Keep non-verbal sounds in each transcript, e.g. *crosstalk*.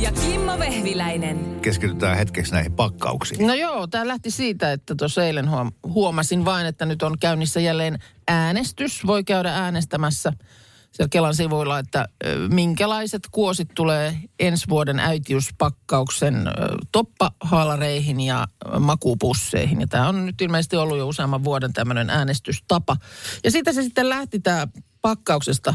Ja Kimmo Vehviläinen. keskitytään hetkeksi näihin pakkauksiin. No joo, tämä lähti siitä, että tuossa eilen huom- huomasin vain, että nyt on käynnissä jälleen äänestys. Voi käydä äänestämässä siellä Kelan sivuilla, että minkälaiset kuosit tulee ensi vuoden äitiyspakkauksen toppahaalareihin ja ö, makuupusseihin. Ja tämä on nyt ilmeisesti ollut jo useamman vuoden tämmöinen äänestystapa. Ja siitä se sitten lähti tämä pakkauksesta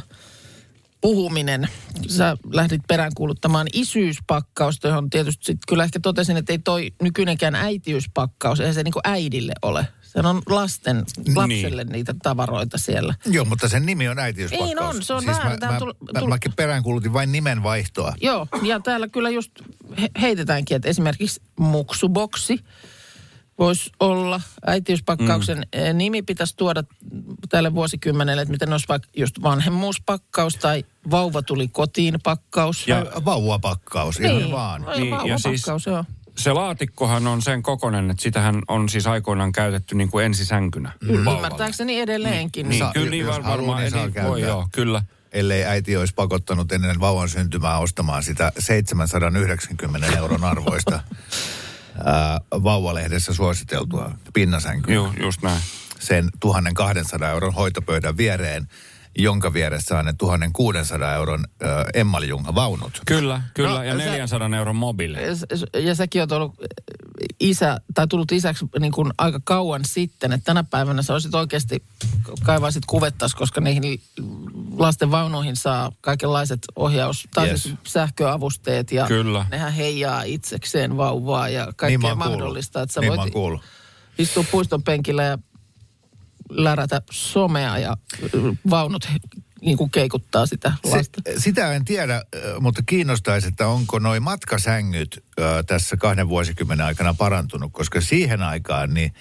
puhuminen. Sä lähdit peräänkuuluttamaan isyyspakkausta, johon tietysti sit kyllä ehkä totesin, että ei toi nykyinenkään äitiyspakkaus, eihän se niinku äidille ole. Se on lasten, lapselle niin. niitä tavaroita siellä. Joo, mutta sen nimi on äitiyspakkaus. Niin on, se on siis vähän- Mä, mä, tul- mä, mäkin peräänkuulutin vain nimen vaihtoa. Joo, ja täällä kyllä just he- heitetäänkin, että esimerkiksi muksuboksi voisi olla. Äitiyspakkauksen mm. nimi pitäisi tuoda tälle vuosikymmenelle, että miten olisi vaikka just vanhemmuuspakkaus tai vauva tuli kotiin pakkaus. Ja vauvapakkaus, ihan niin, vaan. vai Niin, ja siis- joo. Se laatikkohan on sen kokonen, että sitähän on siis aikoinaan käytetty niin kuin ensisänkynä. vauvalle. Ymmärtääkseni edelleenkin. Niin, Saa- kyllä niin jos var- haluaa, varmaan. niin saa Niin, käyttää. voi joo, kyllä. Ellei äiti olisi pakottanut ennen vauvan syntymää ostamaan sitä 790 euron arvoista *laughs* ää, vauvalehdessä suositeltua pinnasänkyä. Joo, just näin. Sen 1200 euron hoitopöydän viereen, jonka vieressä on ne 1600 euron ää, emmaljunga vaunut. Kyllä, kyllä. No, ja sä- 400 euron mobiili. Ja Ja säkin oot ollut isä, tai tullut isäksi niin kuin aika kauan sitten, että tänä päivänä sä olisit oikeasti, kaivaisit kuvettas, koska niihin lasten vaunuihin saa kaikenlaiset ohjaus, tai Yes. siis sähköavusteet, ja Kyllä. nehän heijaa itsekseen vauvaa ja Niin kaikkea kuullut. mahdollista. Että sä Niin mä oon voit kuullut. istua puiston penkillä ja lärätä somea ja vaunut niin kuin keikuttaa sitä lasta. Se, sitä en tiedä, mutta kiinnostaisi, että onko noi matkasängyt ö, tässä kahden vuosikymmenen aikana parantunut, koska siihen aikaan niin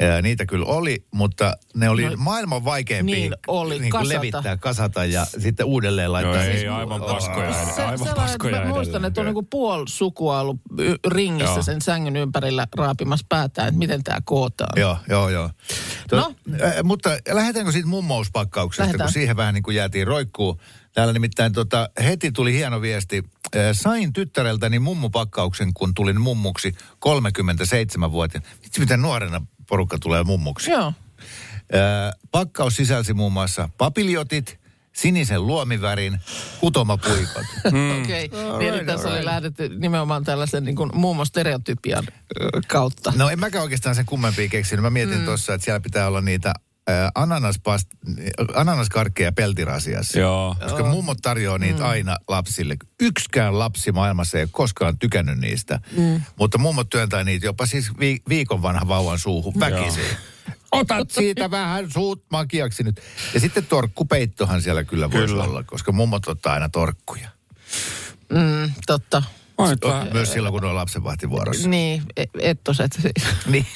ö, niitä kyllä oli, mutta ne oli No, maailman vaikeimpia niin oli, niin kasata. levittää, kasata ja sitten uudelleen laittaa. Joo, ei Siis- aivan Oh. paskoja. Se- aivan sellainen, paskoja mä muistan, että on niinku puoli sukua ollut y- ringissä Joo. sen sängyn ympärillä raapimassa päätään, että miten tämä kootaan. Joo, joo, joo. To, No. äh, mutta lähdetäänkö siitä mummouspakkauksesta, Lähdetään. kun siihen vähän niin kuin jäätiin roikkuu. Täällä nimittäin tota, heti tuli hieno viesti. Äh, sain tyttäreltäni mummupakkauksen, kun tulin mummuksi 37-vuotiaana. Vitsi, miten nuorena porukka tulee mummuksi. Joo. Äh, pakkaus sisälsi muun muassa papiljotit, sinisen luomivärin, kutomapuikot. *laughs* Mm. Okei. Okay. Niin, eli tässä oli lähdetty nimenomaan tällaisen niin kuin muun stereotypian ö, kautta. No en mäkään oikeastaan sen kummempia keksinyt. Mä mietin mm. tuossa, että siellä pitää olla niitä ananaspast, ananaskarkkeja peltirasiassa. Joo. Koska mummot tarjoaa niitä mm. aina lapsille. Yksikään lapsi maailmassa ei ole koskaan tykännyt niistä. Mm. Mutta mummot työntää niitä jopa siis vi- viikon vanha vauvan suuhun väkisin. *laughs* Otat siitä vähän suut makiaksi nyt. Ja sitten torkkupeittohan siellä kyllä voisi Kyllä. olla, koska mummot ottaa aina torkkuja. Mm, totta. Mä oon nyt vähän- Myös silloin, kun on lapsenvahtivuorossa. Niin, e- ettoset. *laughs* Niin.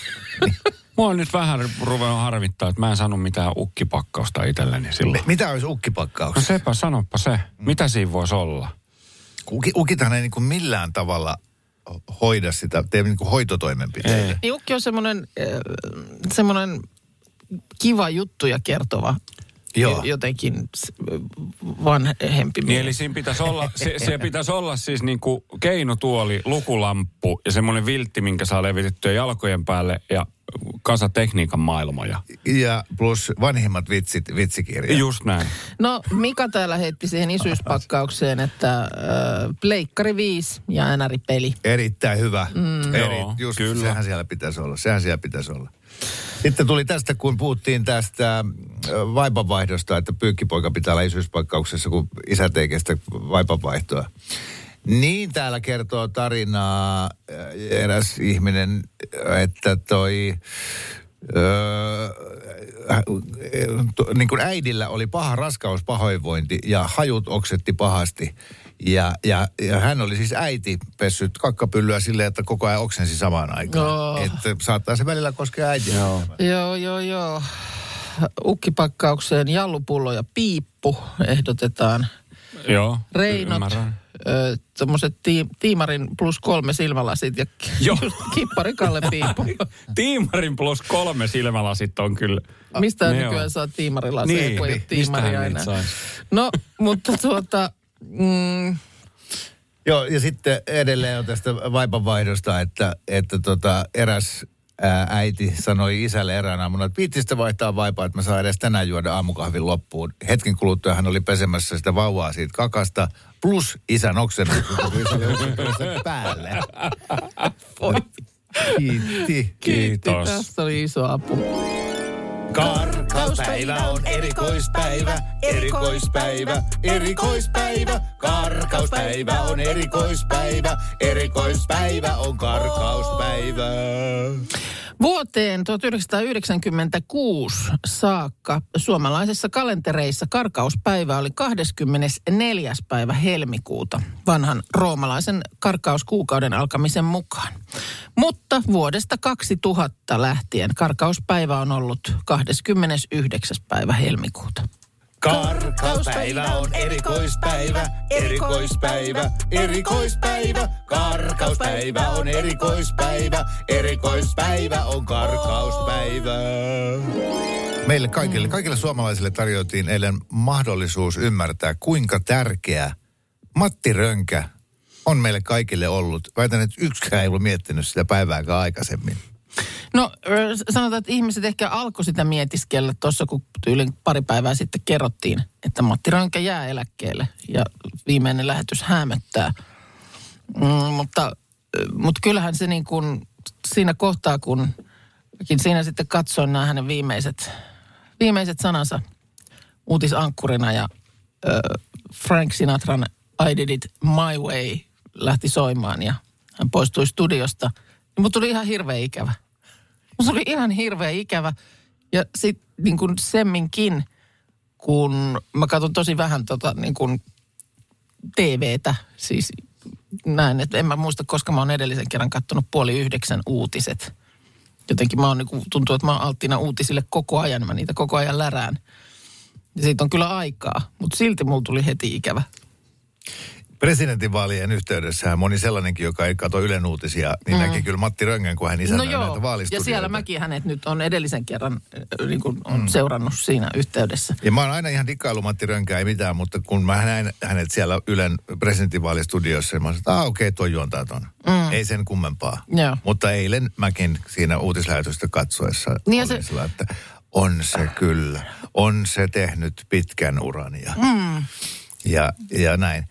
*laughs* Mua on nyt vähän ruvennut harvittaa, että mä en saanut mitään ukkipakkausta itselleni silloin. Mitä olisi No ukkipakkaus? sepä, sanoppa se. Mitä siinä voisi olla? Uki, ukithan ei niin kuin millään tavalla hoida sitä, tee niin kuin hoitotoimenpiteitä. Ei. Niin ukki on semmoinen, äh, semmoinen kiva juttuja kertova Joo. jotenkin vanhempi Niin mies. eli siinä pitäisi olla, se, se pitäisi olla siis niin kuin keinotuoli, lukulamppu ja semmoinen viltti, minkä saa levitettyä jalkojen päälle ja kasa tekniikan maailmoja. Ja plus vanhimmat vitsit, vitsikirja. Just näin. No Mika täällä heitti siihen isyyspakkaukseen, että äh, pleikkari 5 ja NR-peli. Erittäin hyvä. Mm. Eri, Joo, just, kyllä. Sehän siellä pitäisi olla. Sehän siellä pitäisi olla. Sitten tuli tästä, kun puhuttiin tästä ö, vaipanvaihdosta, että pyykkipoika pitää olla isyyspakkauksessa, kun isät ei kestä vaipanvaihtoa. Niin täällä kertoo tarinaa ö, eräs ihminen, että toi öö, äh, niin kuin äidillä oli paha raskauspahoinvointi ja hajut oksetti pahasti. Ja, ja, ja hän oli siis äiti pessyt kakkapyllyä silleen, että koko ajan oksensi samaan aikaan. Oh. Että saattaa se välillä koskea äitiä. Joo. Joo, joo, joo. Ukkipakkaukseen jallupullo ja piippu ehdotetaan. Joo, Reinot, ymmärrän. Ö, tommoset tii, tiimarin plus kolme silmälasit ja Joo. kippari Kalle piippu. *laughs* Tiimarin plus kolme silmälasit on kyllä. Mistä Ne nykyään on. saa tiimarilaseja, Niin, kun ei ole niin. tiimaria enää. No, mutta *laughs* tuota, mm, Joo, ja sitten edelleen on tästä vaipanvaihdosta, että, että tota, eräs ää, äiti sanoi isälle eräänä aamuna, että viittistä vaihtaa vaipaa, että mä saan edes tänään juoda aamukahvin loppuun. Hetken kuluttua hän oli pesemässä sitä vauvaa siitä kakasta, plus isän oksennus, kun isä oli oksennut *laughs* sen päälle. Kiitti. Kiitos. Tästä oli iso apu. Karkauspäivä on erikoispäivä, erikoispäivä, erikoispäivä. Karkauspäivä on erikoispäivä, erikoispäivä on karkauspäivä. Vuoteen 1996 saakka suomalaisissa kalentereissa karkauspäivä oli 24. päivä helmikuuta vanhan roomalaisen karkauskuukauden alkamisen mukaan. Mutta vuodesta 2000 lähtien karkauspäivä on ollut 29. päivä helmikuuta. Karkauspäivä on erikoispäivä, erikoispäivä, erikoispäivä. Karkauspäivä on erikoispäivä, erikoispäivä on karkauspäivä. Meille kaikille, kaikille suomalaisille tarjottiin eilen mahdollisuus ymmärtää, kuinka tärkeä Matti Rönkä on meille kaikille ollut. Väitän, että yksikään ei ollut miettinyt sitä päivääkään aikaisemmin. No sanotaan, että ihmiset ehkä alkoi sitä mietiskellä tuossa, kun tyylin pari päivää sitten kerrottiin, että Matti Rönkä jää eläkkeelle ja viimeinen lähetys hämöttää. Mm, mutta, mutta kyllähän se niin kuin siinä kohtaa, kun siinä sitten katsoin nämä hänen viimeiset, viimeiset sanansa uutisankkurina ja ö, Frank Sinatran I Did It My Way lähti soimaan ja hän poistui studiosta. Niin mut tuli ihan hirveä ikävä. Se oli ihan hirveä ikävä. Ja sitten niin kuin semminkin, kun mä katson tosi vähän tota niin kuin TVtä, siis näin, että en mä muista, koska mä oon edellisen kerran katsonut puoli yhdeksän uutiset. Jotenkin mä oon niin kuin, tuntuu, että mä oon alttina uutisille koko ajan, mä niitä koko ajan lärään. Ja siitä on kyllä aikaa, mutta silti mulla tuli heti ikävä. Presidentinvaalien yhteydessä moni sellainenkin, joka ei katso Ylen uutisia, niin mm. näki kyllä Matti Röngän, kun hän No isännöi joo, näitä ja vaalistudioita. siellä mäkin hänet nyt on edellisen kerran niin kuin on mm. seurannut siinä yhteydessä. Ja mä oon aina ihan dikkailu Matti Rönkää, ei mitään, mutta kun mä näin hänet siellä Ylen presidentinvaalistudiossa, niin mä sanoin, että ah, okei, okay, toi juontaa ton. Mm. Ei sen kummempaa. Joo. Mutta eilen mäkin siinä uutislähetystä katsoessa Niin ja olin se- sillä, että on se kyllä. On se tehnyt pitkän uran ja, mm. ja, ja näin.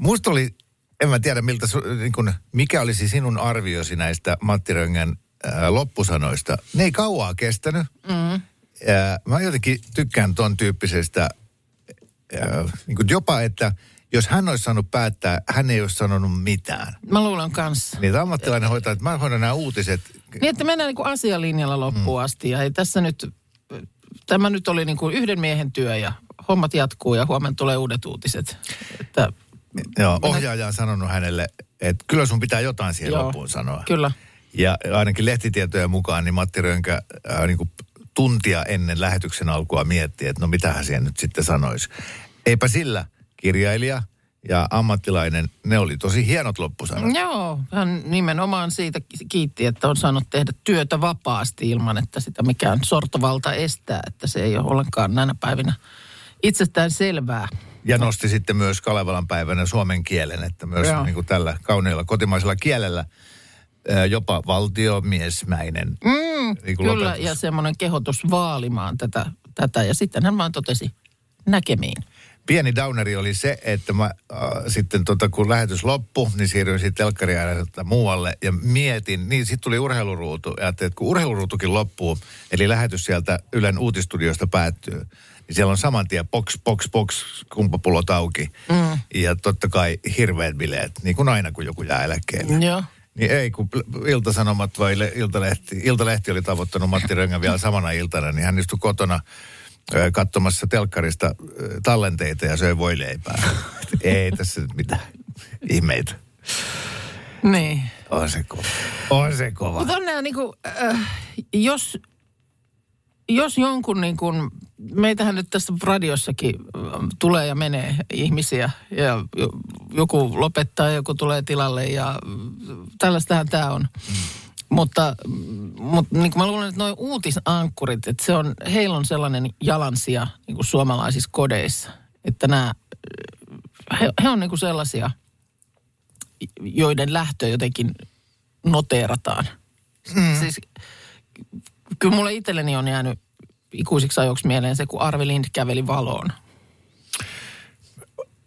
Musta oli, en mä tiedä miltä, niin kun, mikä olisi sinun arviosi näistä Matti Röngän ää, loppusanoista. Ne ei kauaa kestänyt. Mm. Ja mä jotenkin tykkään ton tyyppisestä, ää, niin kuin jopa, että jos hän olisi saanut päättää, hän ei olisi sanonut mitään. Mä luulen kanssa. Niin tämä ammattilainen hoitaa, että mä hoidan nämä uutiset. Niin, että mennään niin kuin asialinjalla loppuun asti. Ja ei tässä nyt, tämä nyt oli niin kuin yhden miehen työ ja hommat jatkuu ja huomenna tulee uudet uutiset. Että, Joo, ohjaaja on sanonut hänelle, että kyllä sun pitää jotain siihen Joo, loppuun sanoa. Kyllä. Ja ainakin lehtitietojen mukaan, niin Matti Rönkä äh, niin kuin tuntia ennen lähetyksen alkua mietti, että no mitähän siihen nyt sitten sanoisi. Eipä sillä kirjailija ja ammattilainen, ne oli tosi hienot loppusanat. Joo, hän nimenomaan siitä kiitti, että on saanut tehdä työtä vapaasti ilman, että sitä mikään sortovalta estää. Että se ei ole ollenkaan näinä päivinä itsestään selvää. Ja nosti sitten myös Kalevalan päivänä suomen kielen, että myös Joo. niin kuin tällä kauneella kotimaisella kielellä jopa valtiomiesmäinen Mm, niin kyllä, lopetus. ja semmoinen kehotus vaalimaan tätä, tätä. Ja sitten hän vaan totesi näkemiin. Pieni downeri oli se, että mä äh, sitten tota, kun lähetys loppui, niin siirryin sitten muualle ja mietin, niin sitten tuli urheiluruutu. Ja että kun urheiluruutukin loppuu, eli lähetys sieltä Ylen uutistudiosta päättyy, niin siellä on saman tien box, box, box, kumpapullot auki. Mm. Ja totta kai hirveät bileet, niin kuin aina kun joku jää eläkkeelle. Joo. Niin ei, kun Iltasanomat vai Iltalehti, Iltalehti oli tavoittanut Matti Röngän vielä samana iltana, niin hän istui kotona katsomassa telkkarista tallenteita ja söi voileipää. ei tässä nyt mitään ihmeitä. Niin. On se kova. On se kova. Mutta on nämä niinku, äh, jos, jos jonkun niin kuin, meitähän nyt tässä radiossakin tulee ja menee ihmisiä ja joku lopettaa joku tulee tilalle ja äh, tällaistähän tämä on. Mm. Mutta, mutta niin kuin mä luulen, että nuo uutisankkurit, että se on, heillä on sellainen jalansija niin kuin suomalaisissa kodeissa, että nämä, he, he on niin kuin sellaisia, joiden lähtö jotenkin noteerataan. Mm. Siis kyllä mulle itselleni on jäänyt ikuisiksi ajoksi mieleen se, kun Arvi Lind käveli valoon.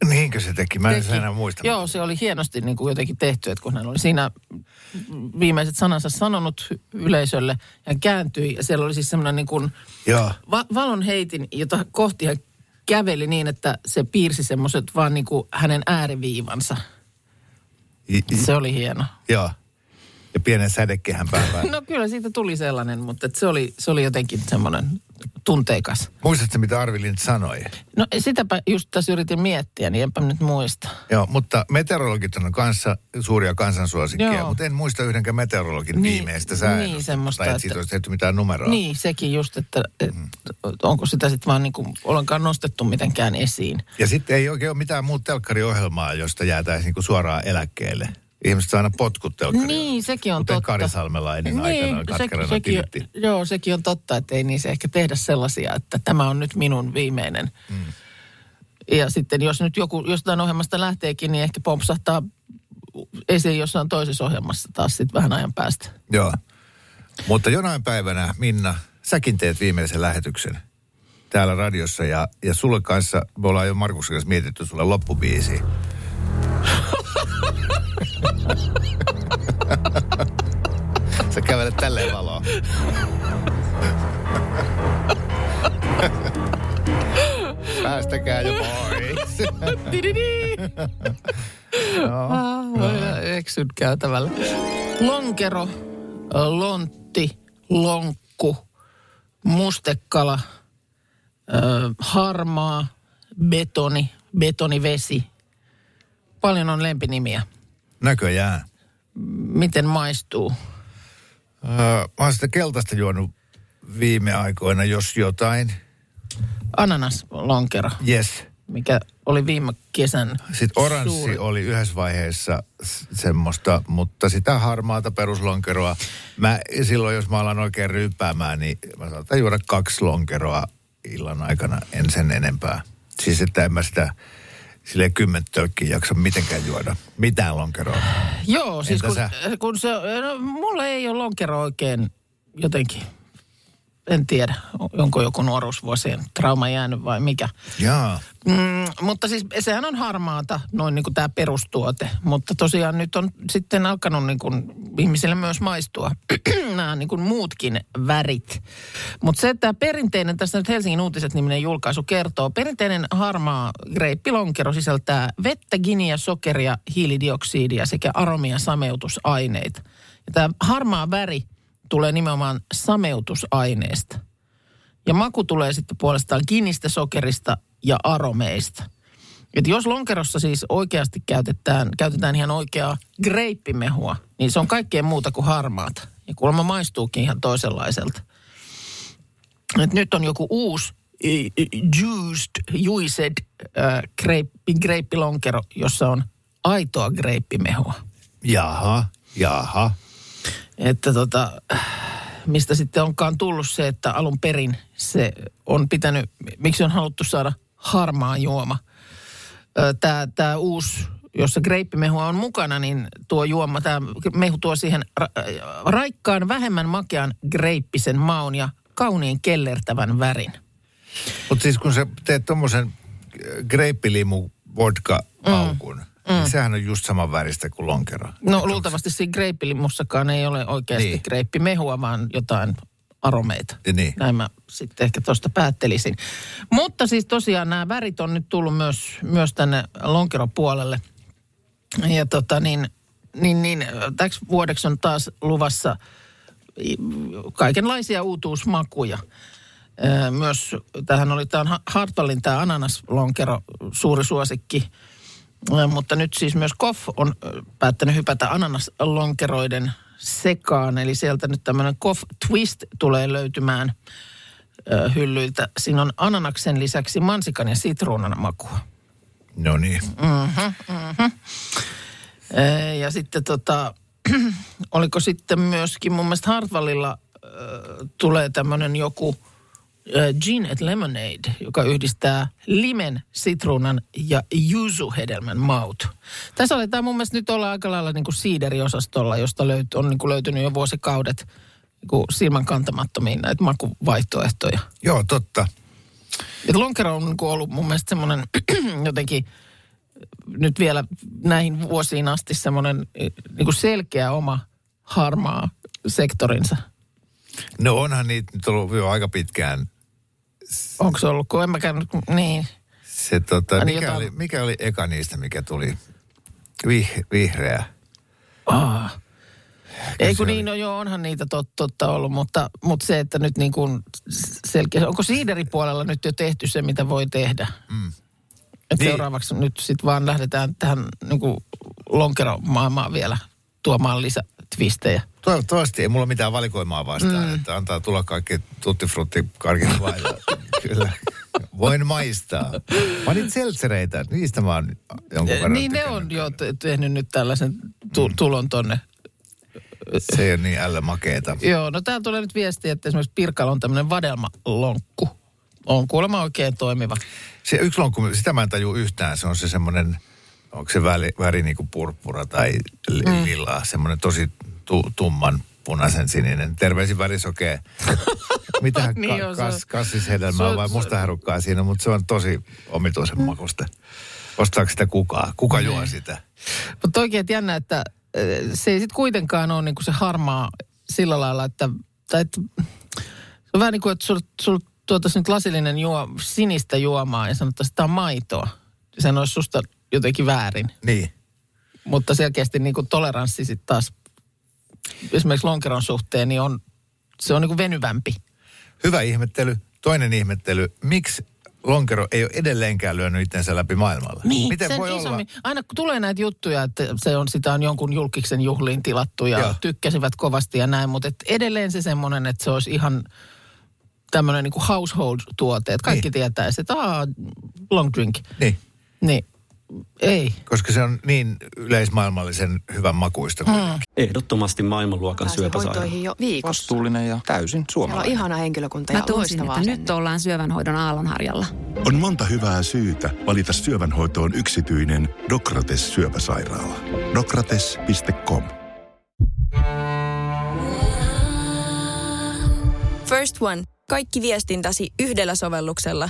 Niinkö se teki? Mä en teki. enää muista. Joo, se oli hienosti niin kuin jotenkin tehty, että kun hän oli siinä viimeiset sanansa sanonut yleisölle ja kääntyi. Ja siellä oli siis semmoinen niin kuin Va- valon heitin, jota kohti hän käveli niin, että se piirsi semmoiset vaan niin kuin hänen ääriviivansa. I, i, se oli hieno. Joo ja pienen sädekehän päällä. no kyllä siitä tuli sellainen, mutta se, oli, se oli jotenkin semmoinen tunteikas. Muistatko, mitä Arvi Lind sanoi? No sitäpä just tässä yritin miettiä, niin enpä nyt muista. Joo, mutta meteorologit on kanssa suuria kansansuosikkeja, Joo. mutta en muista yhdenkään meteorologin niin, viimeistä säännöstä. Niin, semmoista. Tai että siitä olisi tehty mitään numeroa. Niin, sekin just, että et, mm. onko sitä sitten vaan niin kuin ollenkaan nostettu mitenkään esiin. Ja sitten ei oikein ole mitään muuta telkkariohjelmaa, josta jäätäisiin niin kuin suoraan eläkkeelle. Ihmiset saa aina potkut Niin, sekin on Kuten totta. Kari Salmelainen niin, aikanaan katkerana sekin, Joo, sekin on totta, että ei niissä ehkä tehdä sellaisia, että tämä on nyt minun viimeinen. Mm. Ja sitten jos nyt joku jostain ohjelmasta lähteekin, niin ehkä pompsahtaa esiin jossain toisessa ohjelmassa taas sitten vähän ajan päästä. Joo. Mutta jonain päivänä, Minna, säkin teet viimeisen lähetyksen täällä radiossa ja, ja sulle kanssa, me ollaan jo Markuksen kanssa mietitty sulle loppubiisi. *laughs* Sä kävelet tälleen valoon. Päästäkää jo pois. no. Eksyn käytävällä. Lonkero, lontti, lonkku, mustekala, harmaa, betoni, betonivesi. Paljon on lempinimiä. Näköjään. Miten maistuu? Öö, mä oon sitä keltaista juonut viime aikoina, jos jotain. Ananas lonkero. Yes. Mikä oli viime kesän Sitten oranssi suuri. oli yhdessä vaiheessa semmoista, mutta sitä harmaata peruslonkeroa. Mä silloin, jos mä alan oikein ryyppäämään, niin mä saatan juoda kaksi lonkeroa illan aikana, en sen enempää. Siis että en mä sitä sille kymmentölkkiin jaksa mitenkään juoda. Mitään lonkeroa. Joo, siis kun, kun se, no, mulla ei ole lonkero oikein jotenkin en tiedä, onko joku nuoruusvuosien trauma jäänyt vai mikä. Jaa. Mm, mutta siis sehän on harmaata, noin niin kuin tämä perustuote. Mutta tosiaan nyt on sitten alkanut niin kuin ihmisille myös maistua nämä niin kuin muutkin värit. Mutta se, että perinteinen, tässä nyt Helsingin uutiset niminen julkaisu kertoo, perinteinen harmaa greippilonkero sisältää vettä, giniä, sokeria, hiilidioksidia sekä aromia sameutusaineita. Ja tämä harmaa väri tulee nimenomaan sameutusaineesta. Ja maku tulee sitten puolestaan kiinnistä sokerista ja aromeista. Et jos lonkerossa siis oikeasti käytetään, käytetään ihan oikeaa greippimehua, niin se on kaikkea muuta kuin harmaata. Ja kuulemma maistuukin ihan toisenlaiselta. Et nyt on joku uusi juiced, juiced äh, greippi, greippilonkero, jossa on aitoa greippimehua. Jaha, jaha. Että tota, mistä sitten onkaan tullut se, että alun perin se on pitänyt, miksi on haluttu saada harmaa juoma. Tämä, tämä uusi, jossa greippimehua on mukana, niin tuo juoma, tämä mehu tuo siihen ra- raikkaan, vähemmän makean greippisen maun ja kauniin kellertävän värin. Mutta siis kun sä teet tuommoisen greippilimu vodka-aukun, mm Mm. Niin sehän on just saman väristä kuin lonkero. No Et luultavasti siinä greippilimussakaan ei ole oikeasti niin. greippimehua, vaan jotain aromeita. Niin. Näin mä sitten ehkä tuosta päättelisin. Mutta siis tosiaan nämä värit on nyt tullut myös, myös tänne lonkeropuolelle. Ja tota niin, niin, niin täksi vuodeksi on taas luvassa kaikenlaisia uutuusmakuja. Myös tähän oli tämä Hartwallin tämä ananaslonkero suuri suosikki. Mutta nyt siis myös Koff on päättänyt hypätä ananaslonkeroiden sekaan. Eli sieltä nyt tämmöinen Koff Twist tulee löytymään hyllyiltä. Siinä on ananaksen lisäksi mansikan ja sitruunan makua. No niin. Ee, Ja sitten tota, *clears throat* oliko sitten myöskin mun mielestä Hartwallilla äh, tulee tämmöinen joku äh, gin and lemonade, joka yhdistää limen, sitruunan ja yuzu-hedelmän maut. Tässä aletaan mun mielestä nyt olla aika lailla niin kuin siideriosastolla, josta löyt, on niin kuin löytynyt jo vuosikaudet niin kuin silmän kantamattomiin näitä makuvaihtoehtoja. Joo, totta. Et lonkero on niin kuin ollut mun mielestä semmoinen *clears throat* jotenkin nyt vielä näihin vuosiin asti semmoinen niin kuin selkeä oma harmaa sektorinsa. No onhan niitä nyt ollut jo aika pitkään. Onko se ollut, kun en mäkään, niin. Se, tota, niin, mikä, jotain- oli, mikä oli eka niistä, mikä tuli? Vih, vihreä. Aa. Ei kun niin, no joo, onhan niitä tot, totta ollut, mutta, mutta se, että nyt niin kuin selkeä, onko siideripuolella nyt jo tehty se, mitä voi tehdä? Mm. Et Niin. seuraavaksi nyt sitten vaan lähdetään tähän niin kuin lonkeromaailmaan vielä tuomaan lisätvistejä. Toivottavasti ei mulla mitään valikoimaa vastaan, mm. että antaa tulla kaikki tuttifrutti vailla. Kyllä. Voin maistaa. Mä niitä seltsereitä, niistä mä oon jonkun verran Niin ne on jo te- tehnyt nyt tällaisen tu- tulon tonne. Se ei ole niin ällä makeeta. *laughs* Joo, no täällä tulee nyt viesti, että esimerkiksi Pirkalla on tämmöinen vadelmalonkku. On kuulemma oikein toimiva. Se yksi lonkku, sitä mä en taju yhtään, se on se semmoinen, onko se väri, väri niin kuin purppura tai li- Mm. lilaa, semmoinen tosi tu, tumman punaisen sininen. Terveisin värisokee. *laughs* Mitähän Niin ka, on, kas, on- kassishedelmää on- vai mustaherukkaa siinä, mutta se on tosi omituisen makusta. Ostaako sitä kukaan? Kuka juo sitä? Mutta oikein että jännä, että se ei sitten kuitenkaan ole niinku se harmaa sillä lailla, että, tai että se on vähän niin kuin, että sul, sul tuotaisiin nyt lasillinen juo, sinistä juomaa ja sanottaisiin, että tämä on maitoa. Sen olisi susta jotenkin väärin. Niin. Mutta selkeästi niin kuin toleranssi sitten taas esimerkiksi lonkeron suhteen, niin on, se on niin kuin venyvämpi. Hyvä ihmettely. Toinen ihmettely. Miksi lonkero ei ole edelleenkään lyönyt itsensä läpi maailmalla? Miten sen voi olla? isommin. Aina kun tulee näitä juttuja, että se on, sitä on jonkun julkiksen juhliin tilattu ja Joo. tykkäsivät kovasti ja näin, mutta et edelleen se semmoinen, että se olisi ihan tämmöinen niin household-tuote, että kaikki Niin. tietäisi, että aa, long drink. Niin. Niin, ei. Koska se on niin yleismaailmallisen hyvän makuista. Hmm. Ehdottomasti maailmanluokan Pääsin syöpäsairaala. hoitoihin jo viikossa. Vastuullinen ja täysin Siellä on suomalainen. ihana henkilökunta ja Mä loistavaa että nyt ollaan syövänhoidon aallonharjalla. On monta hyvää syytä valita syövänhoitoon yksityinen Dokrates syöpäsairaala. Dokrates.com First One. Kaikki viestintäsi yhdellä sovelluksella.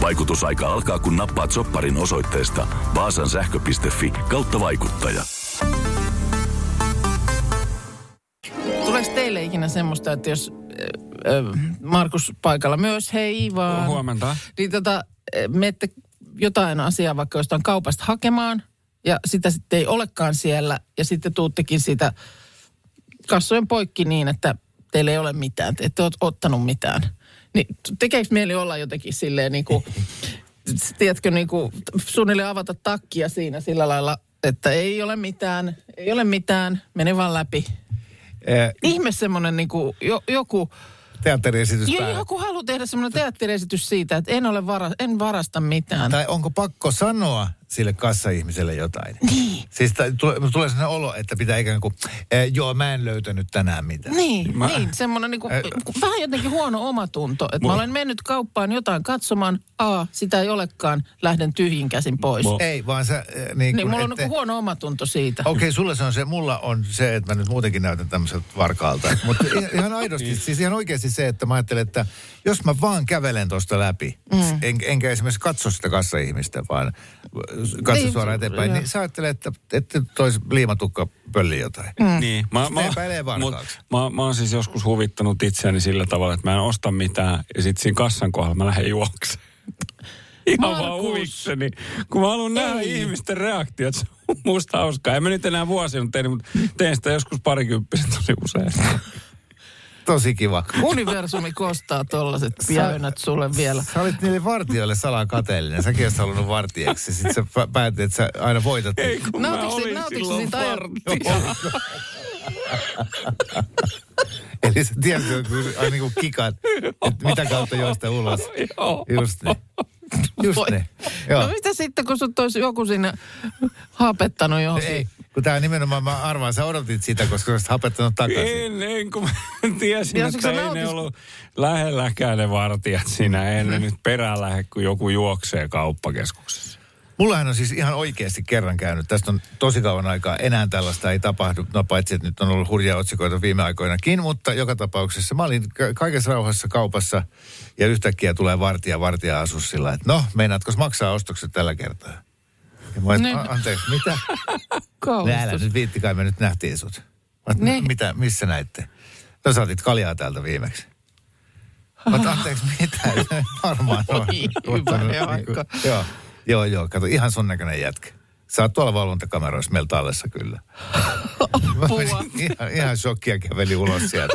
Vaikutusaika alkaa, kun nappaat sopparin osoitteesta vaasansähkö.fi kautta vaikuttaja. Tuleeko teille ikinä semmoista, että jos äh, äh, Markus paikalla myös, hei vaan. Huomenta. Niin tota, äh, menette jotain asiaa vaikka jostain kaupasta hakemaan ja sitä sitten ei olekaan siellä ja sitten tuuttekin siitä kassojen poikki niin, että teillä ei ole mitään, te ette ole ottanut mitään. Niin tekeekö mieli olla jotenkin silleen niin kuin, tiedätkö, niin kuin suunnilleen avata takkia siinä sillä lailla, että ei ole mitään, ei ole mitään, mene vaan läpi. Eh, Ihme semmoinen niin kuin, jo, joku, Teatteriesitys jo, päällä. joku haluaa tehdä semmoinen teatteriesitys siitä, että en ole vara, en varasta mitään. Tai onko pakko sanoa, sille kassaihmiselle jotain. Niin. Siis t- tulee, tulee sellainen olo, että pitää ikään kuin, eh, joo, mä en löytänyt tänään mitään. Niin, Mä- niin semmoinen niinku, Ä- vähän jotenkin huono omatunto. Että mä Mu- olen mennyt kauppaan jotain katsomaan, a, sitä ei olekaan, lähden tyhjin käsin pois. Mu- Ei, vaan sä... eh, Niin, Niin kuin, mulla on ette- niinku huono omatunto siitä. Okei, okay, sulla se on se, mulla on se, että mä nyt muutenkin näytän tämmöiseltä varkaalta. *laughs* Mutta ihan aidosti, siis ihan oikeasti se, että mä ajattelen, että jos mä vaan kävelen tuosta läpi, mm. en, enkä esimerkiksi katso sitä kassaihmistä, vaan katso Niin, suoraan eteenpäin, joo. niin sä ajattelet, että, että tois liimatukka pölli jotain. Mm. Niin. Mä, mä, mut mä, mä oon siis joskus huvittanut itseäni sillä tavalla, että mä en osta mitään ja sitten siinä kassan kohdalla mä lähden juoksemaan. Ihan vaan Markus. huvikseni. Kun mä haluan nähdä Ei. ihmisten reaktiot, se on musta hauskaa. En mä nyt enää vuosia tehnyt, mutta teen sitä joskus parikymppisen tosi usein. Tosi kiva. Universumi kostaa tollaset piäynät sulle vielä. Sä olit niille vartijoille salaa kateellinen. Säkin olisit halunnut vartijaksi. Sitten sä pä- päätit, että sä aina voitat. Ei kun mä olin silloin vartija. Eli sä tiesit, aina niin kuin kikat, että mitä kautta joista ulos. Joo. Just ne. Just Voi. ne. Joo. No mitä sitten, kun sut olisi joku sinne hapettanut johonkin? Ei, kun tää nimenomaan, mä arvaan, sä odotit sitä, koska sä olisit hapettanut takaisin. En, en, kun mä tiesin, Tiesitkö että sä ei ne ollut lähelläkään ne vartijat siinä. En ne nyt perään lähde, kun joku juoksee kauppakeskuksessa. Mullahan on siis ihan oikeasti kerran käynyt. Tästä on tosi kauan aikaa. Enää tällaista ei tapahdu. No paitsi, että nyt on ollut hurjaa otsikoita viime aikoinakin, mutta joka tapauksessa mä olin ka- kaikessa rauhassa kaupassa ja yhtäkkiä tulee vartija vartija asussilla, että no, meinaatko maksaa ostokset tällä kertaa? Ja mä olin, Niin. "A- anteeksi, mitä? *laughs* No älä Kauhistus. nyt viitti kai me nyt nähtiin sut. Niin. Mitä, missä näitte? No sä otit kaljaa täältä viimeksi. Mä oon, anteeksi, *laughs* mitä? Varmaan on. Niinku- aika. Joo, joo, joo. Kato, ihan sun näköinen jätkä. Sä oot tuolla valvontakameroissa meillä tallessa kyllä. *laughs* Menin ihan, ihan shokkia käveli ulos sieltä.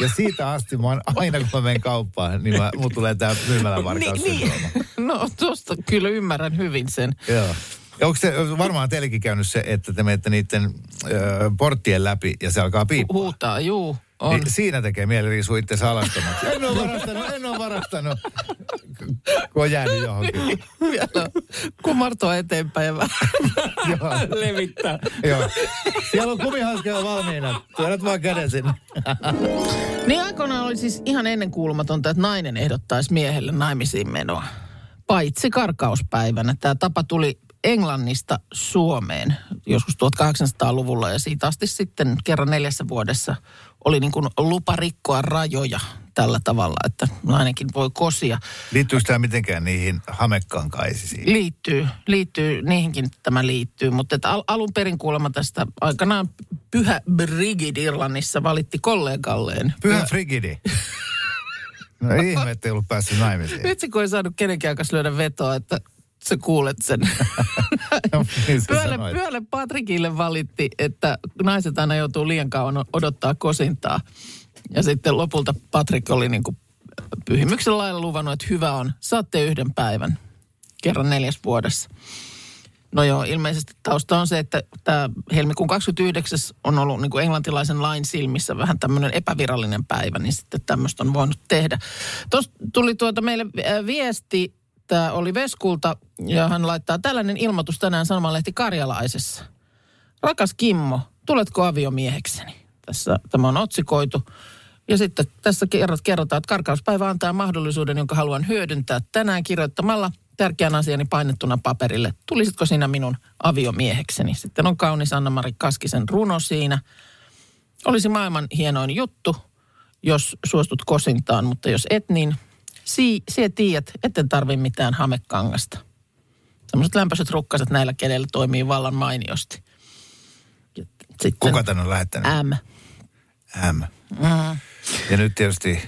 Ja siitä asti mä oon, aina kun mä menen kauppaan, niin mä, mut tulee tää myymälävarkaus Niin, niin. No tuosta kyllä ymmärrän hyvin sen. Joo. Onko se varmaan teillekin käynyt se, että te menette niiden ö, porttien läpi ja se alkaa piippaa? Huutaa, juu, on. Niin siinä tekee mieli riisua itse alastomaksi. En ole varastanut, en ole varastanut. Kun on jäänyt johonkin. Vielä kumartoa eteenpäin ja vähän. *laughs* Joo. Levittää. Joo. Siellä on kumihanskeja valmiina. Tuodot vaan käden sinne. *laughs* Niin aikoinaan oli siis ihan ennenkuulumatonta, että nainen ehdottaisi miehelle naimisiin menoa. Paitsi karkauspäivänä. Tämä tapa tuli Englannista Suomeen joskus 1800-luvulla ja siitä asti sitten kerran neljässä vuodessa oli niin kuin lupa rikkoa rajoja tällä tavalla, että nainenkin voi kosia. Liittyykö tämä mitenkään niihin hamekkaankaisisiin? Liittyy, liittyy, niihinkin tämä liittyy, mutta että al- alun perin kuulemma tästä aikanaan Pyhä Brigid Irlannissa valitti kollegalleen. Pyhä frigidi. No ihme, ettei ollut päässyt naimisiin. Vitsi, kun ei saanut kenenkään kanssa lyödä vetoa, että sä kuulet sen. No, niin Pyölle, pyölle Patrikille valitti, että naiset aina joutuu liian kauan odottaa kosintaa. Ja sitten lopulta Patrik oli niin kuin pyhimyksen lailla luvannut, että hyvä on, saatte yhden päivän kerran neljäs vuodessa. No joo, ilmeisesti tausta on se, että tämä helmikuun 29. on ollut niin kuin englantilaisen lain silmissä vähän tämmöinen epävirallinen päivä, niin sitten tämmöistä on voinut tehdä. Tuossa tuli tuota meille äh, viesti, tämä oli Veskulta, ja hän laittaa tällainen ilmoitus tänään Sanomalehti Karjalaisessa. Rakas Kimmo, tuletko aviomiehekseni? Tässä tämä on otsikoitu. Ja sitten tässä kerrot, kerrotaan, että karkauspäivä antaa mahdollisuuden, jonka haluan hyödyntää tänään kirjoittamalla tärkeän asiani painettuna paperille. Tulisitko sinä minun aviomiehekseni? Sitten on kaunis Anna-Mari Kaskisen runo siinä. Olisi maailman hienoin juttu, jos suostut kosintaan, mutta jos et, niin si, sie tiedät, etten tarvi mitään hamekangasta. Semmoiset lämpöiset rukkaset näillä keleillä toimii vallan mainiosti. Sitten Kuka tän on lähettänyt? M. M. Ja nyt tietysti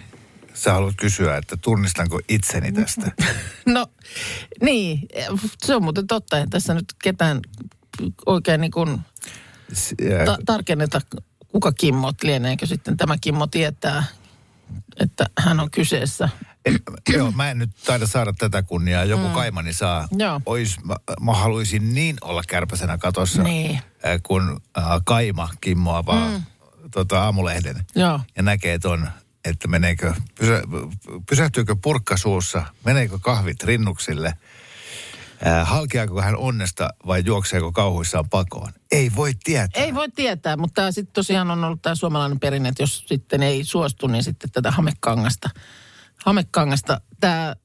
sä haluat kysyä, että tunnistanko itseni tästä. *laughs* No niin, se on muuten totta, että tässä nyt ketään oikein niin kuin ta- tarkenneta, kuka Kimmo lieneekö sitten tämä Kimmo tietää, että hän on kyseessä. Joo, *clears throat* mä en nyt taida saada tätä kunniaa. Joku mm. kaimani saa. Joo. Ois, mä, mä haluaisin niin olla kärpäsenä katossa, Niin. äh, kun äh, kaima Kimmoa vaan mm. tota, aamulehden. Joo. Ja näkee ton, että meneekö, pysä, pysähtyykö purkka suussa, meneekö kahvit rinnuksille. Äh, halkeaako hän onnesta vai juokseeko kauhuissaan pakoon? Ei voi tietää. Ei voi tietää, mutta sitten tosiaan on ollut tämä suomalainen perinne, että jos sitten ei suostu, niin sitten tätä hamekangasta. Hamekangasta tämä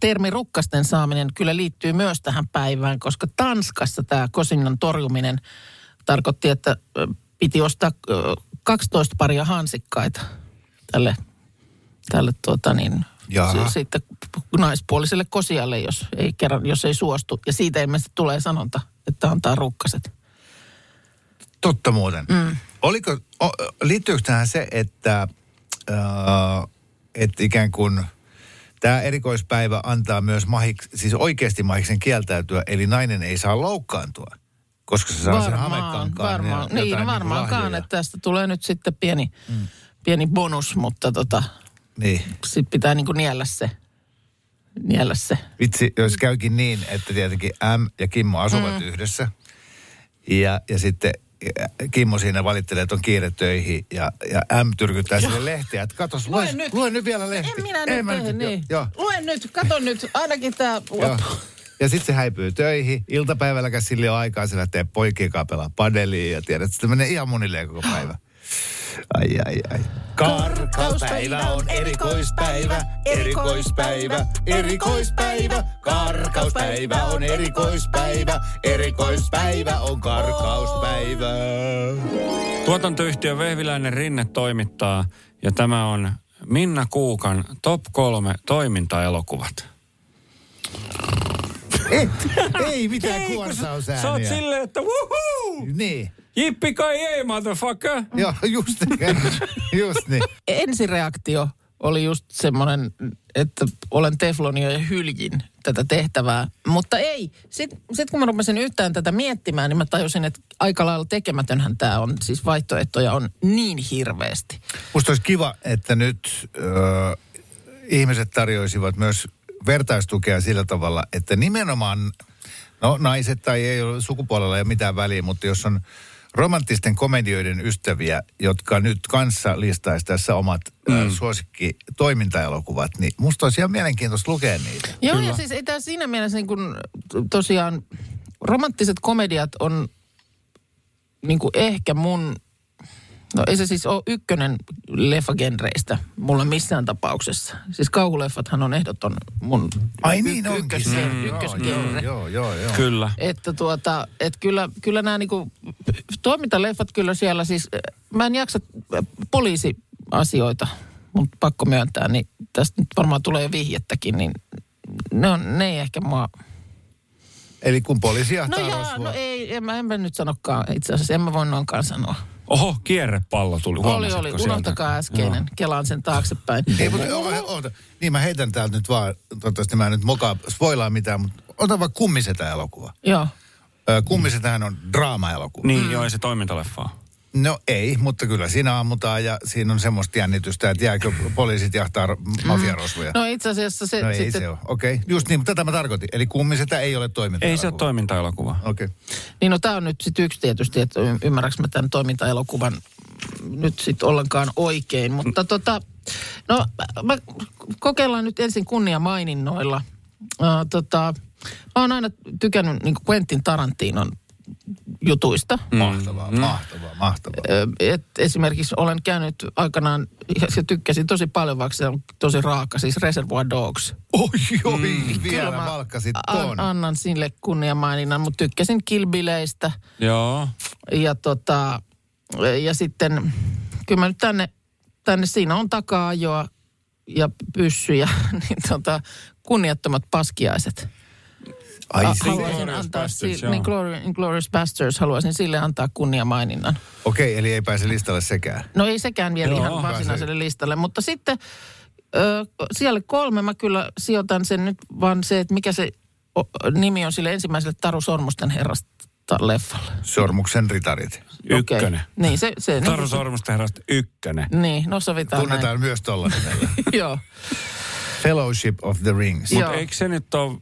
termi rukkasten saaminen kyllä liittyy myös tähän päivään, koska Tanskassa tämä kosinnan torjuminen tarkoitti, että piti ostaa ö, 12 paria hansikkaita tälle, tälle tuota niin, Jaha. si- sitten naispuoliselle kosialle, jos ei, kerran, jos ei suostu. Ja siitä ilmeisesti tulee sanonta, että antaa rukkaset. Totta muuten. Mm. Oliko, o, liittyykö tähän se, että, äh, että ikään kuin tämä erikoispäivä antaa myös mahik, siis oikeasti mahiksen kieltäytyä, eli nainen ei saa loukkaantua, koska se saa sen hamekankaan. varmaan. ja Niin, no varmaankaan, lahjoja. että tästä tulee nyt sitten pieni, mm. pieni bonus, mutta tota, Niin. sitten pitää niin kuin niellä se. Niellä se. Vitsi, jos käykin niin, että tietenkin M ja Kimmo asuvat mm. yhdessä. Ja, ja sitten Kimmo siinä valittelee, että on kiire töihin ja, ja M tyrkyttää sille lehtiä. Että katos, lue, Lue nyt. lue nyt vielä lehti. En minä Ei nyt tee, niin. Joo, Lue nyt, kato nyt, ainakin tämä. Ja sitten se häipyy töihin. Iltapäivälläkään sille on aikaa, se lähtee poikien kanssa pelaa padeliin ja tiedät, että se menee ihan munilleen koko päivä. Ai, ai, ai. Karkauspäivä on erikoispäivä, erikoispäivä, erikoispäivä. Karkauspäivä on erikoispäivä, erikoispäivä on karkauspäivä. Tuotantoyhtiö Vehviläinen Rinne toimittaa ja tämä on Minna Kuukan top kolme toimintaelokuvat. Ei, ei mitään Sä oot kuorsausääniä. silleen, että wuhuu! Niin. Jippi kai ei, motherfucker! *laughs* Joo, just, just niin. ensireaktio oli just semmoinen, että olen teflonia ja hyljin tätä tehtävää. Mutta ei. Sitten sit kun mä rupesin yhtään tätä miettimään, niin mä tajusin, että aika lailla tekemätönhän tämä on. Siis vaihtoehtoja on niin hirveästi. Musta olisi kiva, että nyt ö, ihmiset tarjoisivat myös vertaistukea sillä tavalla, että nimenomaan, no naiset tai ei ole sukupuolella ei ole mitään väliä, mutta jos on romanttisten komedioiden ystäviä, jotka nyt kanssa listaisi tässä omat mm. suosikki toimintaelokuvat, niin musta olisi ihan mielenkiintoista lukea niitä. Joo, Kyllä. ja siis ei tämä siinä mielessä niin kuin, tosiaan romanttiset komediat on niin kuin ehkä mun, no ei se siis ole ykkönen leffagenreistä mulla missään tapauksessa. Siis kauhuleffathan on ehdoton mun Ai niin y- ykkös, Mm, ykkösgenre. Joo, joo, joo. Kyllä. Että tuota, et kyllä, kyllä nämä niinku, toimintaleffat kyllä siellä siis, äh, mä en jaksa äh, poliisiasioita, mutta pakko myöntää, niin tästä nyt varmaan tulee jo vihjettäkin, niin ne, on, ne ei ehkä mua... Eli kun poliisi No jahtaa joo, rosvoa. no ei, en mä, en mä nyt sanokaan, itse asiassa en mä voi noinkaan sanoa. Oho, kierrepallo tuli. Oli, oli, sieltä? unohtakaa äskeinen, kelaan sen taaksepäin. Ei, mutta oota, oota. Niin mä heitän täältä nyt vaan, toivottavasti mä en nyt mokaa spoilaa mitään, mutta ota vaan kummisetä elokuva. Joo. Kummisetähän on draama-elokuva. Niin, mm. joo, ei se toimintaleffaa. No ei, mutta kyllä siinä ammutaan ja siinä on semmoista jännitystä, että jääkö poliisit jahtaa ro- mafiarosvoja. No itse asiassa se No ei sitten... se ole. Okei, okay. just niin, mutta tätä mä tarkoitin. Eli kummisetä ei ole toiminta Ei se ole toimintaelokuva. Okei. Okay. Niin no tämä on nyt sitten yksi tietysti, että y- ymmärränkö mä tämän toimintaelokuvan nyt sitten ollenkaan oikein. Mutta tota, no mä kokeillaan nyt ensin kunnia maininnoilla. Uh, tota, mä oon aina tykännyt niin Quentin Tarantinon jutuista. Mahtavaa, mahtavaa, mahtavaa. Ö, Et esimerkiksi olen käynyt aikanaan, ja se tykkäsin tosi paljon, vaikka se on tosi raaka, siis Reservoir Dogs. Oi, oi, Kyllä vielä mä valkkasit an- ton. annan sille kunniamaininnan, mutta tykkäsin Kilbileistä. Joo. Ja, tota, ja sitten, kyllä mä nyt tänne, tänne siinä on taka-ajoa ja pyssyjä, *laughs* niin tota, kunniattomat paskiaiset. Ai se. haluaisin Glorious antaa Bastards, sille, joo. niin Glori- Glorious Bastards, haluaisin sille antaa kunniamaininnan. Okei, eli ei pääse listalle sekään. No ei sekään vielä Joo, ihan varsinaiselle listalle, mutta sitten ö, siellä kolme mä kyllä sijoitan sen nyt vaan se, että mikä se o, nimi on sille ensimmäiselle Taru Sormusten herrasta leffalle. Sormuksen ritarit. Ykkönen. Okei. Niin se, se Taru niin, Sormusten herrasta ykkönen. niin, no sovitaan Tunnetaan näin. myös tolla nimellä. *laughs* Joo. Fellowship of the Rings. Mutta eikö se nyt ole,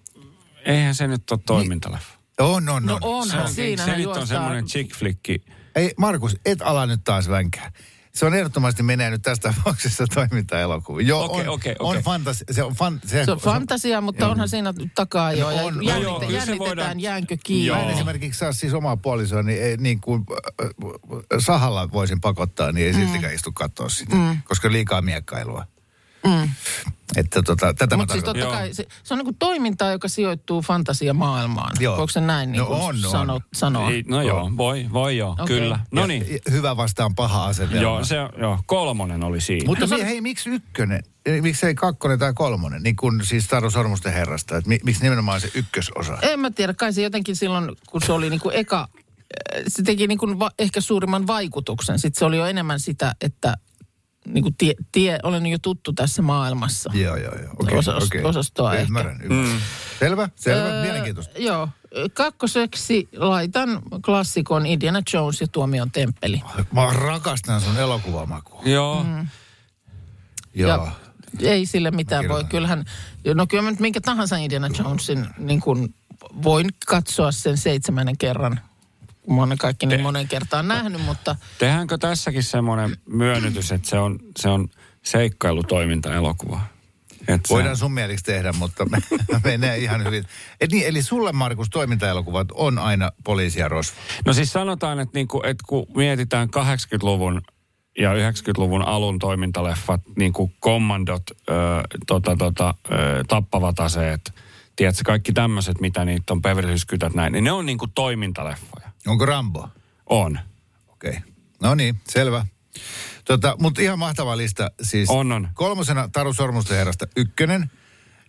eihän se nyt ole toimintaleffa. On, on, No on. onhan se, siinä. se nyt on semmoinen chick flicki. Ei, Markus, et ala nyt taas vänkää. se on ehdottomasti menee nyt tästä *laughs* tapauksessa toimintaelokuva. Joo, Okei, on, okei, on okei. fantasi, se on, fan, se, Se on fantasia, mutta Joo. onhan siinä takaa jo. No Ja on, no jännite, joo, jännitetään, voidaan- jäänkö kiinni. Mä en esimerkiksi saa siis omaa puolisoa, niin, ei, niin kuin äh, äh, sahalla voisin pakottaa, niin ei Mm. siltikään istu katsoa sitä, koska liikaa miekkailua. Että tota, tätä mä Mutta siis totta kai se, se on niin kuin toimintaa, joka sijoittuu fantasiamaailmaan. Joo. Voiko se näin niin No kuin on, on. sano, sanoa? Ei, no joo, voi, voi joo, Okei. kyllä. No niin. Hyvä vastaan paha asetelma. Joo, se, joo, kolmonen oli siinä. Mutta mi, hei, miksi ykkönen? Miksi ei kakkonen tai kolmonen? Niin kuin siis Taru Sormusten herrasta. Että mi, miksi nimenomaan se ykkösosa? En mä tiedä, kai se jotenkin silloin, kun se oli niin kuin eka, äh, se teki niin kuin va, ehkä suurimman vaikutuksen. Sitten se oli jo enemmän sitä, että niin kuin tie, tie, olen jo tuttu tässä maailmassa. Joo, joo, joo. Okei, Osast- okei. osastoa ehkä. Ymmärrän, ymmärrän. Mm. Selvä, selvä. Öö, Mielenkiintoista. Joo. Kakkoseksi laitan klassikon Indiana Jones ja Tuomion temppeli. Mä rakastan sun elokuvamakua. Joo. Joo. Ja ei sille mitään Mä voi. Kyllähän, no kyllä mä nyt minkä tahansa Indiana Jonesin niin kun voin katsoa sen seitsemännen kerran. Mä oon ne kaikki niin monen kertaan nähnyt, mutta Tehdäänkö tässäkin semmoinen myönnytys, että se on, se on seikkailutoiminta-elokuva? Et se- Voidaan sun mieleksi tehdä, mutta me, *laughs* menee ihan hyvin. Et niin, eli sulle, Markus, toimintaelokuvat on aina poliisi ja rosvo. No siis sanotaan, että, niinku, että kun mietitään 80-luvun ja 90-luvun alun toimintaleffat, niin kuin kommandot, ö, tota, tota, ö, tappavat aseet, tiedätkö, kaikki tämmöiset, mitä niitä on, Beverly näin, niin ne on niin kuin toimintaleffoja. Onko Rambo? On. Okei. Okay. No niin, selvä. Tota, mutta ihan mahtava lista. Siis On, on. Kolmosena Taru Sormusten herrasta ykkönen.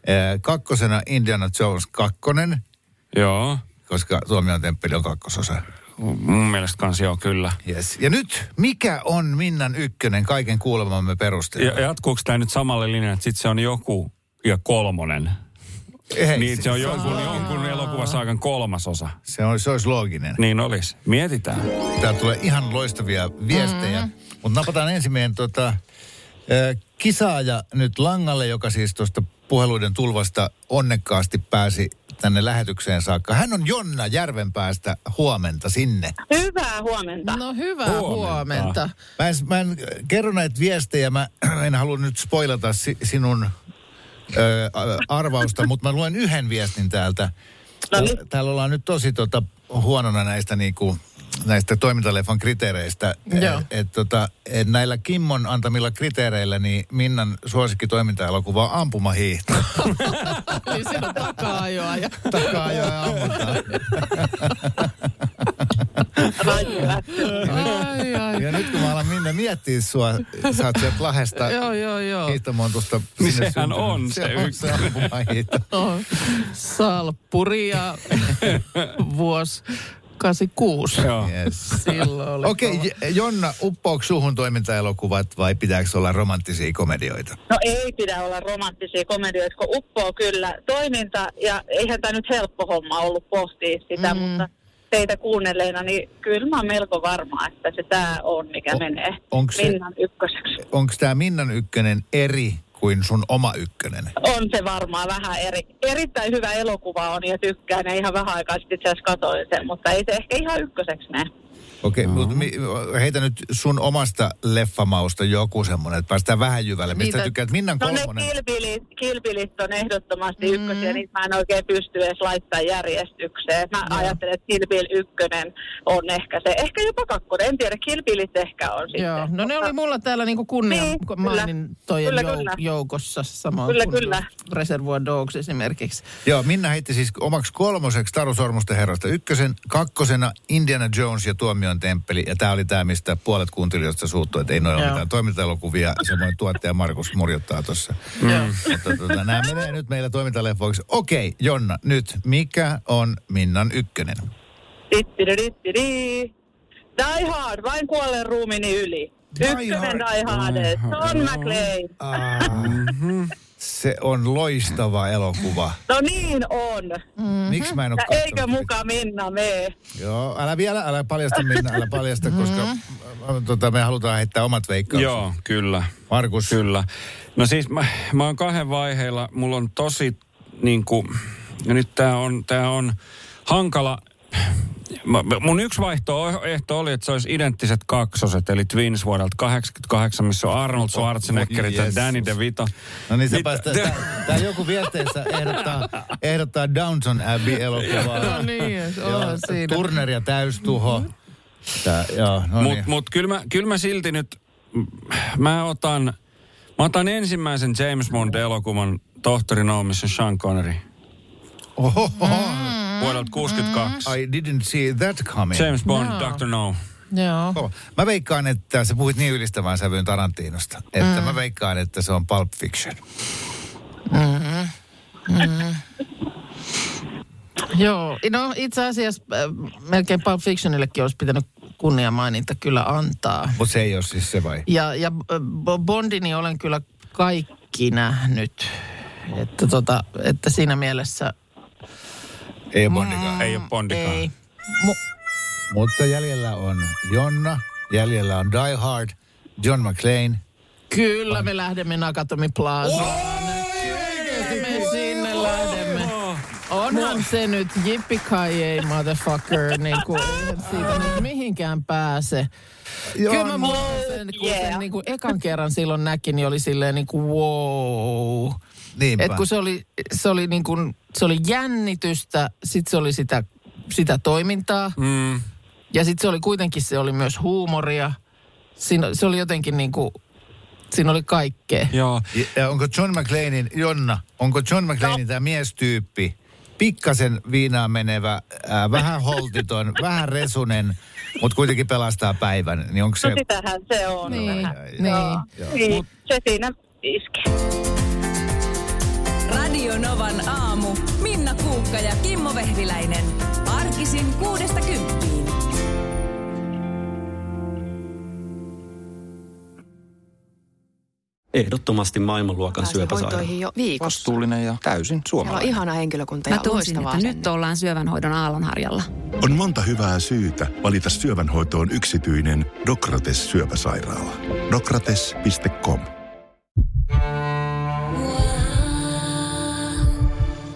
Eh, kakkosena Indiana Jones kakkonen, Joo. koska Tuomion temppeli on kakkososa. Mun mielestä kans joo, kyllä. Yes. Ja nyt, mikä on Minnan ykkönen kaiken kuulemamme perusteella? Ja jatkuuko tämä nyt samalle linjalle, että sitten se on joku ja kolmonen? Ei, niin se on jonkun, jonkun elokuvasaakan kolmasosa. Se, on, se olisi looginen. Niin olisi. Mietitään. Täällä tulee ihan loistavia viestejä. Mm. Mutta napataan ensin meidän tota, äh, kisaaja nyt langalle, joka siis tuosta puheluiden tulvasta onnekkaasti pääsi tänne lähetykseen saakka. Hän on Jonna Järvenpäästä. Huomenta sinne. Hyvää huomenta. no hyvää Huomenta. huomenta. Mä en, mä en kerro näitä viestejä, mä en halua nyt spoilata si, sinun ö, arvausta, mutta mä luen yhden viestin täältä. No niin. Täällä- ollaan nyt tosi tota, huonona näistä niinku, näistä toimintaleffan kriteereistä. Joo. Et, et, tota, et näillä Kimmon antamilla kriteereillä, niin Minnan suosikki toimintaelokuva on ampumahiihto. *laughs* Eli siinä on takaa-ajoa ja Takaa ja ammutaan. *laughs* ai, ai. Ja nyt kun mä alan Minna miettiä sua, sä oot sieltä Lahdesta Joo, joo, joo. hiihtomontusta. Niin sehän syntynyt. on se se, on se ampumahiihto. No, Salppuri ja vuosi 86. Joo. Yes. Silloin oli Okei, okay, Jonna, uppoako suhun toimintaelokuvat vai pitääkö olla romanttisia komedioita? No ei pidä olla romanttisia komedioita, kun uppoo kyllä toiminta. Ja eihän tämä nyt helppo homma ollut pohtia sitä, mm. mutta teitä kuunnelleena, niin kyllä mä oon melko varma, että se tämä on, mikä O- menee onko se- Minnan ykköseksi. Onko tämä Minnan ykkönen eri kuin sun oma ykkönen? On se varmaan vähän eri. Erittäin hyvä elokuva on ja tykkään ja ihan vähän aikaa sitten itse asiassa katoin sen, mutta ei se ehkä ihan ykköseksi mene. Okei, okay, mutta mi- heitä nyt sun omasta leffamausta joku semmoinen, että päästään vähän jyvälle. Mistä Niitä- tykkäät? Minnan No ne kolmonen. kilpilit, kilpilit on ehdottomasti mm. ykkösiä, niitä mä en oikein pysty edes laittaa järjestykseen. Mä ajattelen, että Kilpil ykkönen on ehkä se, ehkä jopa kakkonen, en tiedä, Kilpilit ehkä on sitten. Joo, no ne Mutta- oli mulla täällä niinku kunnia Niin, niin, kyllä. mainintojen Kyllä, jou- kyllä. joukossa samoin Kyllä, kuin kyllä. Reservoir Dogs esimerkiksi. Joo, Minna heitti siis omaksi kolmoseksi Taru Sormusten herrasta ykkösen, kakkosena Indiana Jones ja Tuomion temppeli. Ja tämä oli tämä, mistä puolet kuuntelijoista suuttui, että ei noin ole mitään toimintaelokuvia. Samoin tuottaja Markus murjottaa tuossa. Joo. Mutta tota, nämä menee nyt meillä toimintaleffoiksi. Okei, Jonna, nyt mikä on Minnan ykkönen? Tittirittiri. Die Hard, vain kuolleen ruumini yli. Die Ykkönen Hard. Die Hard, John McClane. Se on loistava elokuva. No niin on. Miksi mä en ole eikö sitä? muka Minna mee? Joo, älä vielä, älä paljasta Minna, älä paljasta, koska äh, tota, me halutaan heittää omat veikkaukset. Joo, kyllä. Markus. Kyllä. No siis mä, mä oon kahden vaiheilla. Mulla on tosi niin kuin, ja nyt tää on, tää on hankala. Mun yksi vaihtoehto oli, että se olisi identtiset kaksoset, eli Twins vuodelta 88, missä on Arnold Schwarzenegger ja Jeesus. Danny DeVito. No niin, se Mit- päästä, te- tää joku viesteissä ehdottaa, ehdottaa Downton Abbey-elokuvaa. *laughs* No niin, Joo, on siinä. Turner ja täystuho. Tää, joo, no Mut, niin. mut kyllä mä, kyl mä silti nyt, mm, mä otan, mä otan ensimmäisen James Bond-elokuvan Tohtori No, missä on Sean Connery. Oho, Vuodelta 62. I didn't see that coming. James Bond, Joo. Dr. No. Joo. Kova. Mä veikkaan, että sä puhuit niin ylistävään sävyyn Tarantinosta, että mm. mä veikkaan, että se on Pulp Fiction. Joo, no itse asiassa äh, melkein Pulp Fictionillekin olisi pitänyt kunnia maininta kyllä antaa. Mutta se ei ole siis se vai? Ja, ja äh, Bo- Bondini olen kyllä kaikki nähnyt. Että, tota, että siinä mielessä Ei ole Bondikaan. Ei ole Bondikaan. ei. Mu- Mutta jäljellä on Jonna, jäljellä on Die Hard, John McClane. kyllä me lähdemme Nakatomi Plazaan. Me sinne lähdemme. Onhan se nyt yippee motherfucker, *laughs* niin kuin, siitä nyt mihinkään pääse. Kyllä mä muistan sen, kun Yeah. sen niin kuin ekan kerran silloin näki, niin oli silleen niin kuin wow. Niinpä. Et kun se oli, se oli, niin kuin, se oli jännitystä, sitten se oli sitä, sitä toimintaa. Mm. Ja sitten se oli kuitenkin, se oli myös huumoria. Siinä, se oli jotenkin niin kuin, siinä oli kaikkea. Joo. Ja- onko John McClanein, Jonna, onko John McClanein tämä miestyyppi, pikkasen viinaan menevä, ää, vähän *laughs* holtiton, vähän resunen, mutta kuitenkin pelastaa päivän, niin onko se... No sitähän se on. Niin, vähän. niin. Niin, se siinä iskee. Radio Novan aamu. Minna Kuukka ja Kimmo Vehviläinen. Arkisin kuudesta kymppiin. Ehdottomasti maailmanluokan syöpäsairaala. jo viikossa. Vastuullinen ja täysin Siellä on suomalainen. ihana henkilökunta Mä ja tunsin, loistava että nyt asenne. ollaan syövänhoidon aallonharjalla. On monta hyvää syytä valita syövänhoitoon yksityinen Dokrates syöpäsairaala. Dokrates.com